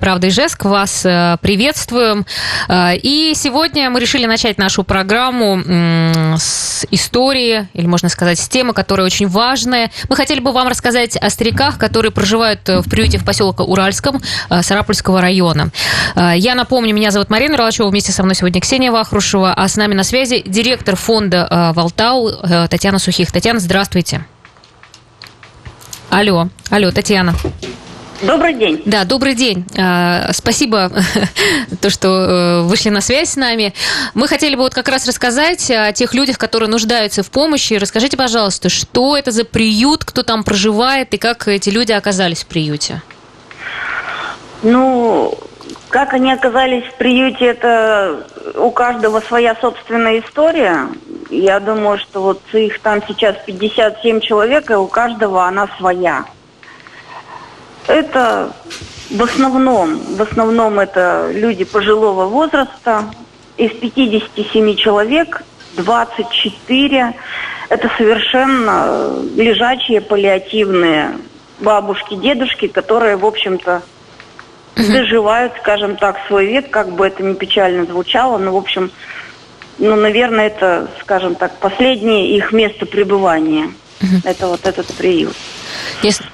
Правда Ижевск, вас э, приветствуем. Э, и сегодня мы решили начать нашу программу с истории, или можно сказать, с темы, которая очень важная. Мы хотели бы вам рассказать о стариках, которые проживают э, в приюте в поселке Уральском Сарапульского района. Я напомню, меня зовут Марина Ролачева, вместе со мной сегодня Ксения Вахрушева, а с нами на связи директор фонда Валтау Татьяна Сухих. Татьяна, здравствуйте. Алло, алло, Татьяна. Добрый день. Да, добрый день. А, спасибо, то, что э, вышли на связь с нами. Мы хотели бы вот как раз рассказать о тех людях, которые нуждаются в помощи. Расскажите, пожалуйста, что это за приют, кто там проживает и как эти люди оказались в приюте? Ну, как они оказались в приюте, это у каждого своя собственная история. Я думаю, что вот их там сейчас 57 человек, и у каждого она своя. Это в основном, в основном это люди пожилого возраста. Из 57 человек 24 это совершенно лежачие паллиативные бабушки, дедушки, которые, в общем-то, доживают, скажем так, свой век, как бы это ни печально звучало, но, в общем, ну, наверное, это, скажем так, последнее их место пребывания. Это вот этот приют.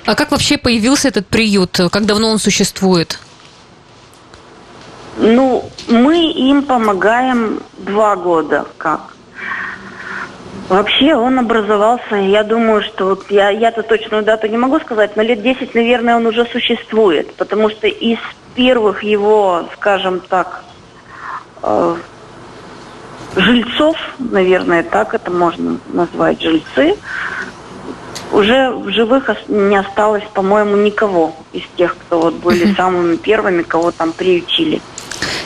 А как вообще появился этот приют? Как давно он существует? Ну, мы им помогаем два года как. Вообще он образовался, я думаю, что вот я, я-то точную дату не могу сказать, но лет 10, наверное, он уже существует, потому что из первых его, скажем так, э, жильцов, наверное, так это можно назвать, жильцы, уже в живых не осталось, по-моему, никого из тех, кто вот были самыми первыми, кого там приютили.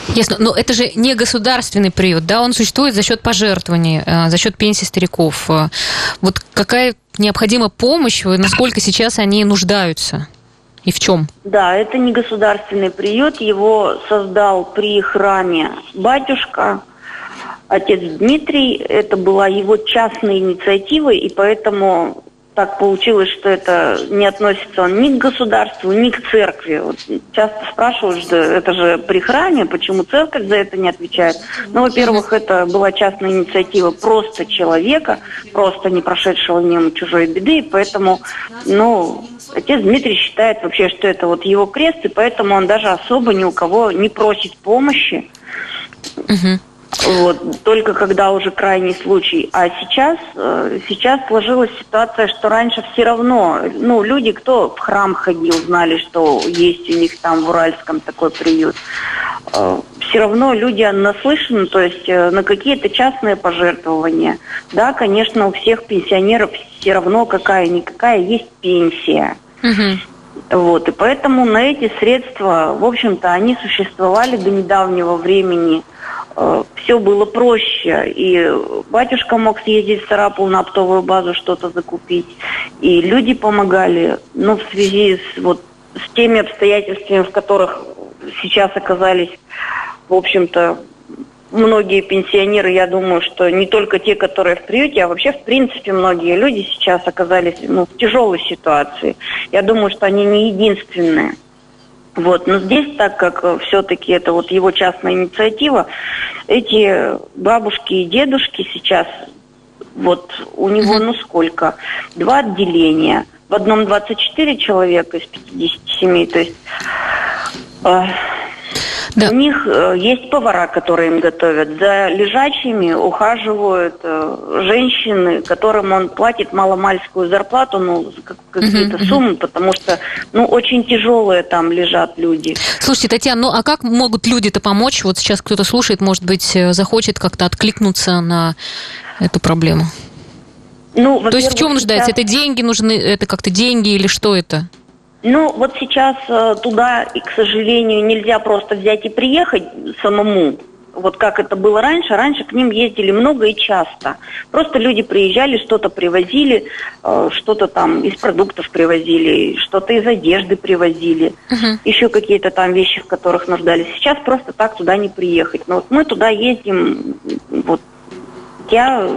Ясно. Но это же не государственный приют, да? Он существует за счет пожертвований, э, за счет пенсии стариков. Э, вот какая необходима помощь, насколько сейчас они нуждаются? И в чем? Да, это не государственный приют. Его создал при храме батюшка, отец Дмитрий. Это была его частная инициатива, и поэтому так получилось, что это не относится ни к государству, ни к церкви. Вот часто спрашивают, что это же при храме, почему церковь за это не отвечает. Ну, во-первых, это была частная инициатива просто человека, просто не прошедшего мимо чужой беды, и поэтому, ну, отец Дмитрий считает вообще, что это вот его крест, и поэтому он даже особо ни у кого не просит помощи. Угу. Вот, только когда уже крайний случай. А сейчас, э, сейчас сложилась ситуация, что раньше все равно, ну, люди, кто в храм ходил, знали, что есть у них там в Уральском такой приют. Э, все равно люди наслышаны, то есть э, на какие-то частные пожертвования. Да, конечно, у всех пенсионеров все равно какая-никакая есть пенсия. Угу. Вот, и поэтому на эти средства, в общем-то, они существовали до недавнего времени – все было проще. И батюшка мог съездить в Сарапул на оптовую базу что-то закупить. И люди помогали. Но в связи с, вот, с теми обстоятельствами, в которых сейчас оказались, в общем-то, многие пенсионеры, я думаю, что не только те, которые в приюте, а вообще, в принципе, многие люди сейчас оказались ну, в тяжелой ситуации. Я думаю, что они не единственные. Вот. Но здесь, так как э, все-таки это вот его частная инициатива, эти бабушки и дедушки сейчас, вот у него, ну сколько, два отделения. В одном 24 человека из 57, то есть э, да. У них э, есть повара, которые им готовят. За лежачими ухаживают э, женщины, которым он платит маломальскую зарплату, ну, как, какие-то uh-huh, суммы, uh-huh. потому что, ну, очень тяжелые там лежат люди. Слушайте, Татьяна, ну, а как могут люди-то помочь? Вот сейчас кто-то слушает, может быть, э, захочет как-то откликнуться на эту проблему. Ну, То есть в чем нуждается? Сейчас... Это деньги нужны, это как-то деньги или что это? Ну, вот сейчас э, туда, и, к сожалению, нельзя просто взять и приехать самому. Вот как это было раньше. Раньше к ним ездили много и часто. Просто люди приезжали, что-то привозили, э, что-то там из продуктов привозили, что-то из одежды привозили, uh-huh. еще какие-то там вещи, в которых нуждались. Сейчас просто так туда не приехать. Но вот мы туда ездим, вот я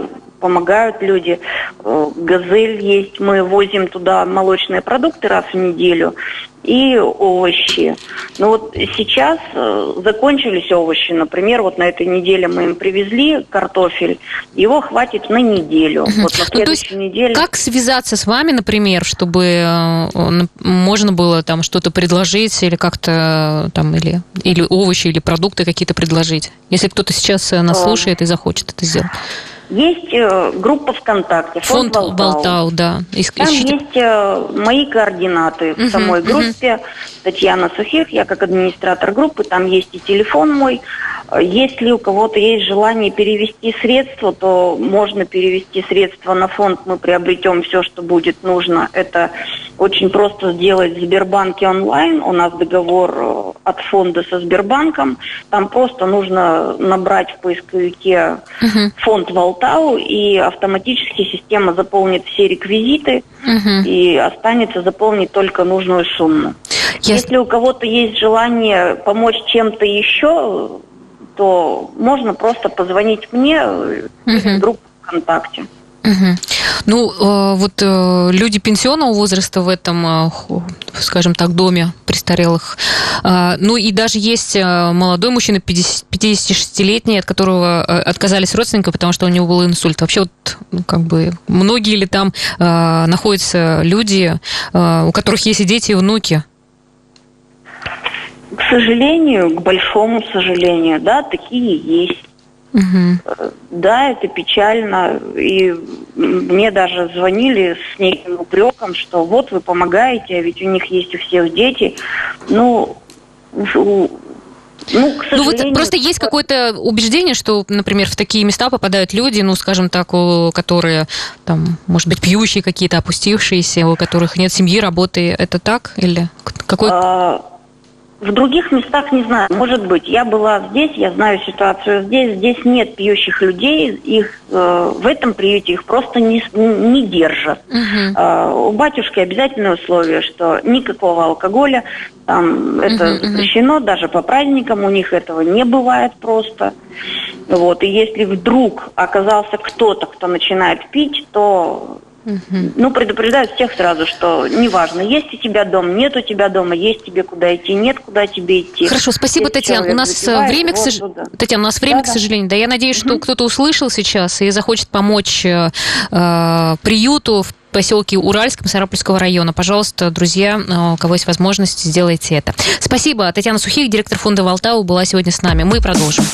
помогают люди. Э, Газель есть, мы возим туда молочные продукты раз в неделю. и овощи. Но вот сейчас э, закончились овощи. Например, вот на этой неделе мы им привезли картофель. Его хватит на неделю. Угу. Вот на следующей ну, то есть неделе. Как связаться с вами, например, чтобы э, можно было там что-то предложить или как-то там или, или овощи, или продукты какие-то предложить? Если кто-то сейчас нас слушает и захочет это сделать. Есть э, группа ВКонтакте, фонд, фонд. Валтау, да. Ищ... Там есть э, мои координаты в самой группе. uh Татьяна Сухих, я как администратор группы, там есть и телефон мой. Если у кого-то есть желание перевести средства, то можно перевести средства на фонд, мы приобретем все, что будет нужно. Это очень просто сделать в Сбербанке онлайн. У нас договор э, от фонда со Сбербанком. Там просто нужно набрать в поисковике uh фонд Валтау, и автоматически система заполнит все реквизиты, uh и останется заполнить только нужную сумму. Yes. Если у кого-то есть желание помочь чем-то еще, то можно просто позвонить мне uh в группу ВКонтакте. Ну, э, вот э, люди пенсионного возраста в этом, э, скажем так, доме престарелых, ну и даже есть молодой мужчина, 56-летний, от которого отказались родственники, потому что у него был инсульт. Вообще вот ну, как бы многие ли там находятся люди, у которых есть и дети, и внуки? К сожалению, к большому сожалению, да, такие есть. Угу. Да, это печально. И мне даже звонили с неким упреком, что вот вы помогаете, а ведь у них есть у всех дети. Ну, ну, ну вот просто есть какое-то убеждение, что, например, в такие места попадают люди, ну, скажем так, которые, там, может быть, пьющие какие-то, опустившиеся, у которых нет семьи, работы. Это так? Или какой а, в других местах не знаю. Может быть, я была здесь, я знаю ситуацию здесь. Здесь нет пьющих людей. Их э, в этом приюте их просто не, не держат. Угу. Э, у батюшки обязательное условие, что никакого алкоголя. Там это угу, запрещено, угу. даже по праздникам у них этого не бывает просто. Вот. И если вдруг оказался кто-то, кто начинает пить, то Угу. Ну, предупреждают всех сразу, что неважно, есть у тебя дом, нет у тебя дома, есть тебе куда идти, нет куда тебе идти. Хорошо, спасибо, Татьяна. У нас э, время, к сож... да. Татьяна, у нас время, да, к сожалению, да. Я надеюсь, угу. что кто-то услышал сейчас и захочет помочь э, э, приюту в поселке Уральском Сарапульского района. Пожалуйста, друзья, э, у кого есть возможность, сделайте это. Спасибо. Татьяна Сухих, директор фонда Валтау, была сегодня с нами. Мы продолжим.